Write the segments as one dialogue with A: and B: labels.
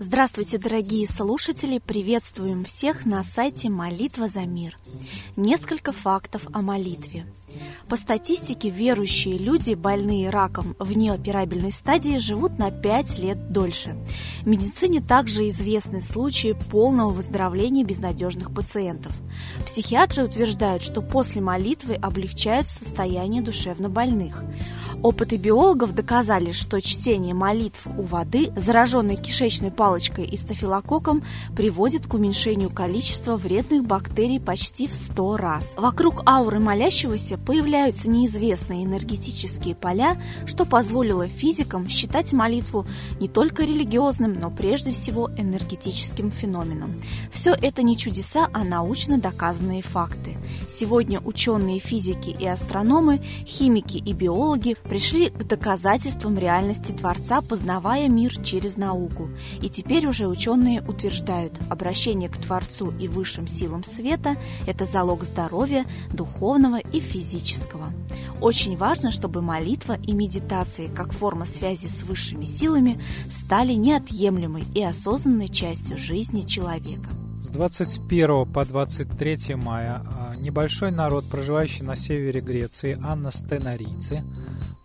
A: Здравствуйте, дорогие слушатели! Приветствуем всех на сайте «Молитва за мир». Несколько фактов о молитве. По статистике, верующие люди, больные раком в неоперабельной стадии, живут на 5 лет дольше. В медицине также известны случаи полного выздоровления безнадежных пациентов. Психиатры утверждают, что после молитвы облегчают состояние душевнобольных. Опыты биологов доказали, что чтение молитв у воды, зараженной кишечной палочкой и стафилококком, приводит к уменьшению количества вредных бактерий почти в 100 раз. Вокруг ауры молящегося появляются неизвестные энергетические поля, что позволило физикам считать молитву не только религиозным, но прежде всего энергетическим феноменом. Все это не чудеса, а научно доказанные факты. Сегодня ученые физики и астрономы, химики и биологи пришли к доказательствам реальности Творца, познавая мир через науку. И теперь уже ученые утверждают, обращение к Творцу и высшим силам света – это залог здоровья духовного и физического. Очень важно, чтобы молитва и медитация как форма связи с высшими силами стали неотъемлемой и осознанной частью жизни человека.
B: С 21 по 23 мая а, небольшой народ, проживающий на севере Греции, Анна Стенарийцы,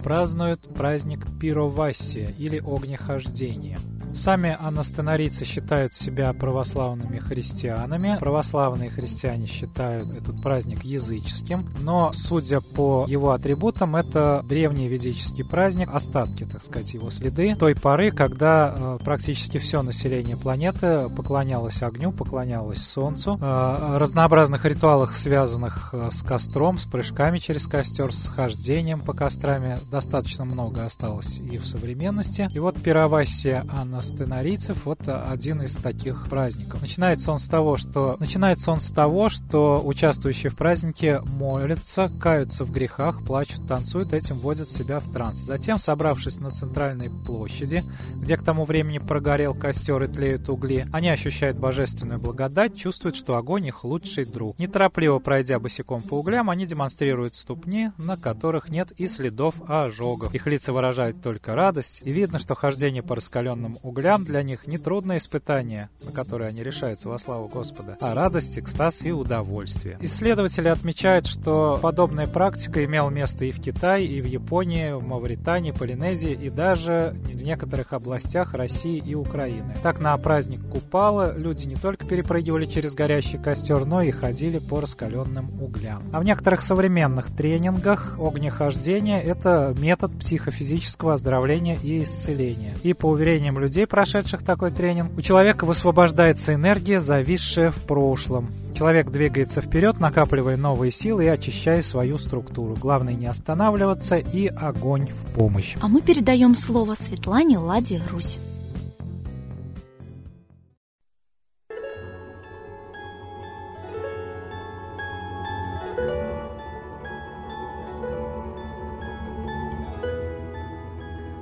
B: празднуют праздник Пировассия или Огнехождения – Сами анастенарийцы считают себя православными христианами. Православные христиане считают этот праздник языческим, но, судя по его атрибутам, это древний ведический праздник, остатки, так сказать, его следы той поры, когда э, практически все население планеты поклонялось огню, поклонялось солнцу. Э, разнообразных ритуалах, связанных э, с костром, с прыжками через костер, с хождением по кострами, достаточно много осталось и в современности. И вот пировассия Анна стенарийцев вот один из таких праздников. Начинается он с того, что начинается он с того, что участвующие в празднике молятся, каются в грехах, плачут, танцуют, этим вводят себя в транс. Затем, собравшись на центральной площади, где к тому времени прогорел костер и тлеют угли, они ощущают божественную благодать, чувствуют, что огонь их лучший друг. Неторопливо пройдя босиком по углям, они демонстрируют ступни, на которых нет и следов ожогов. Их лица выражают только радость, и видно, что хождение по раскаленным углям углям для них не трудное испытание, на которое они решаются во славу Господа, а радость, экстаз и удовольствие. Исследователи отмечают, что подобная практика имела место и в Китае, и в Японии, в Мавритании, Полинезии и даже в некоторых областях России и Украины. Так на праздник Купала люди не только перепрыгивали через горящий костер, но и ходили по раскаленным углям. А в некоторых современных тренингах огнехождение – это метод психофизического оздоровления и исцеления. И по уверениям людей, людей, прошедших такой тренинг, у человека высвобождается энергия, зависшая в прошлом. Человек двигается вперед, накапливая новые силы и очищая свою структуру. Главное не останавливаться и огонь в помощь.
A: А мы передаем слово Светлане Ладе Русь.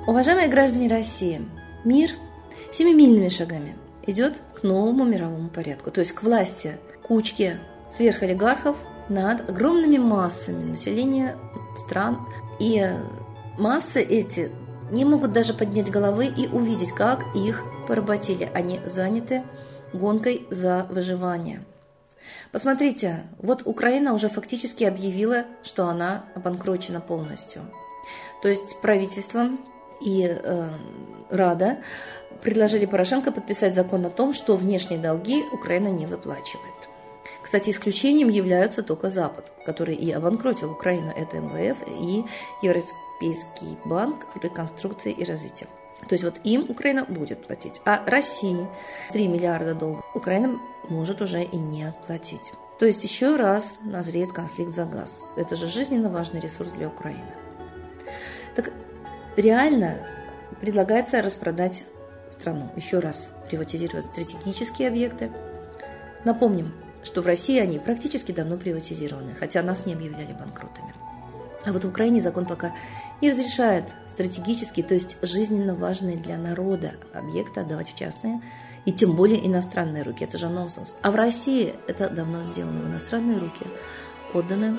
C: Уважаемые граждане России, мир семимильными шагами идет к новому мировому порядку, то есть к власти кучки сверхолигархов над огромными массами населения стран. И массы эти не могут даже поднять головы и увидеть, как их поработили. Они заняты гонкой за выживание. Посмотрите, вот Украина уже фактически объявила, что она обанкрочена полностью. То есть правительство и э, Рада предложили Порошенко подписать закон о том, что внешние долги Украина не выплачивает. Кстати, исключением являются только Запад, который и обанкротил Украину, это МВФ и Европейский банк реконструкции и развития. То есть вот им Украина будет платить. А России 3 миллиарда долларов Украина может уже и не платить. То есть еще раз назреет конфликт за газ. Это же жизненно важный ресурс для Украины. Так реально предлагается распродать страну. Еще раз приватизировать стратегические объекты. Напомним, что в России они практически давно приватизированы, хотя нас не объявляли банкротами. А вот в Украине закон пока не разрешает стратегические, то есть жизненно важные для народа объекты отдавать в частные, и тем более иностранные руки. Это же нонсенс. А в России это давно сделано в иностранные руки, отданы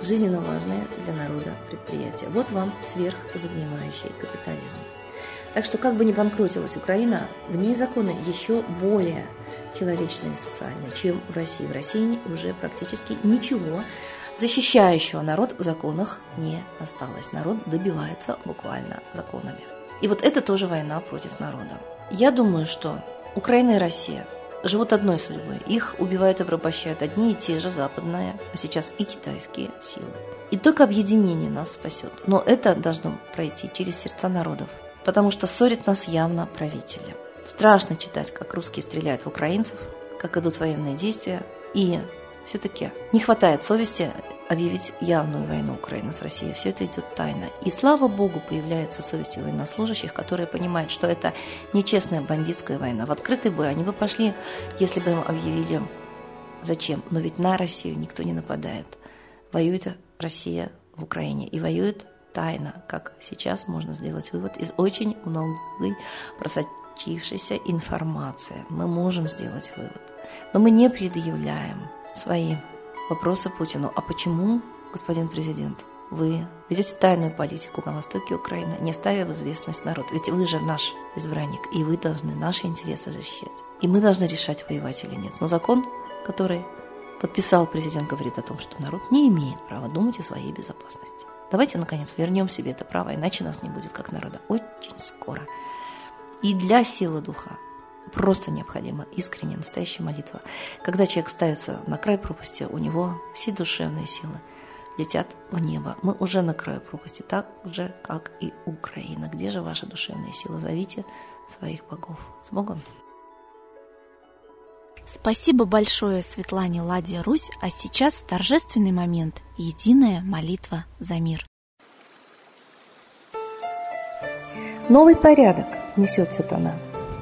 C: жизненно важные для народа предприятия. Вот вам сверхзагнивающий капитализм. Так что как бы ни банкротилась Украина, в ней законы еще более человечные и социальные, чем в России. В России уже практически ничего защищающего народ в законах не осталось. Народ добивается буквально законами. И вот это тоже война против народа. Я думаю, что Украина и Россия живут одной судьбой. Их убивают и порабощают одни и те же западные, а сейчас и китайские силы. И только объединение нас спасет. Но это должно пройти через сердца народов, потому что ссорит нас явно правители. Страшно читать, как русские стреляют в украинцев, как идут военные действия, и все-таки не хватает совести объявить явную войну Украины с Россией. Все это идет тайно. И слава богу, появляется совесть военнослужащих, которые понимают, что это нечестная бандитская война. В открытый бой они бы пошли, если бы им объявили зачем. Но ведь на Россию никто не нападает. Воюет Россия в Украине и воюет тайно, как сейчас можно сделать вывод из очень многой просочившейся информации. Мы можем сделать вывод, но мы не предъявляем свои вопросы Путину. А почему, господин президент, вы ведете тайную политику на востоке Украины, не ставя в известность народ? Ведь вы же наш избранник, и вы должны наши интересы защищать. И мы должны решать, воевать или нет. Но закон, который подписал президент, говорит о том, что народ не имеет права думать о своей безопасности. Давайте, наконец, вернем себе это право, иначе нас не будет как народа очень скоро. И для силы духа просто необходима искренняя, настоящая молитва. Когда человек ставится на край пропасти, у него все душевные силы летят в небо. Мы уже на краю пропасти, так же, как и Украина. Где же ваши душевные силы? Зовите своих богов. С Богом!
A: Спасибо большое Светлане Ладе Русь, а сейчас торжественный момент – единая молитва за мир.
D: Новый порядок несет сатана –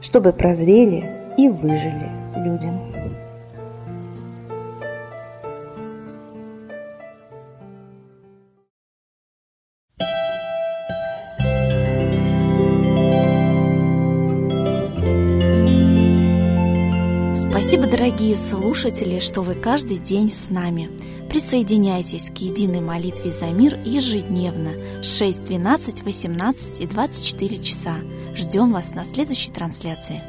D: чтобы прозрели и выжили людям.
A: Спасибо, дорогие слушатели, что вы каждый день с нами. Присоединяйтесь к единой молитве за мир ежедневно в 6, 12, 18 и 24 часа. Ждем вас на следующей трансляции.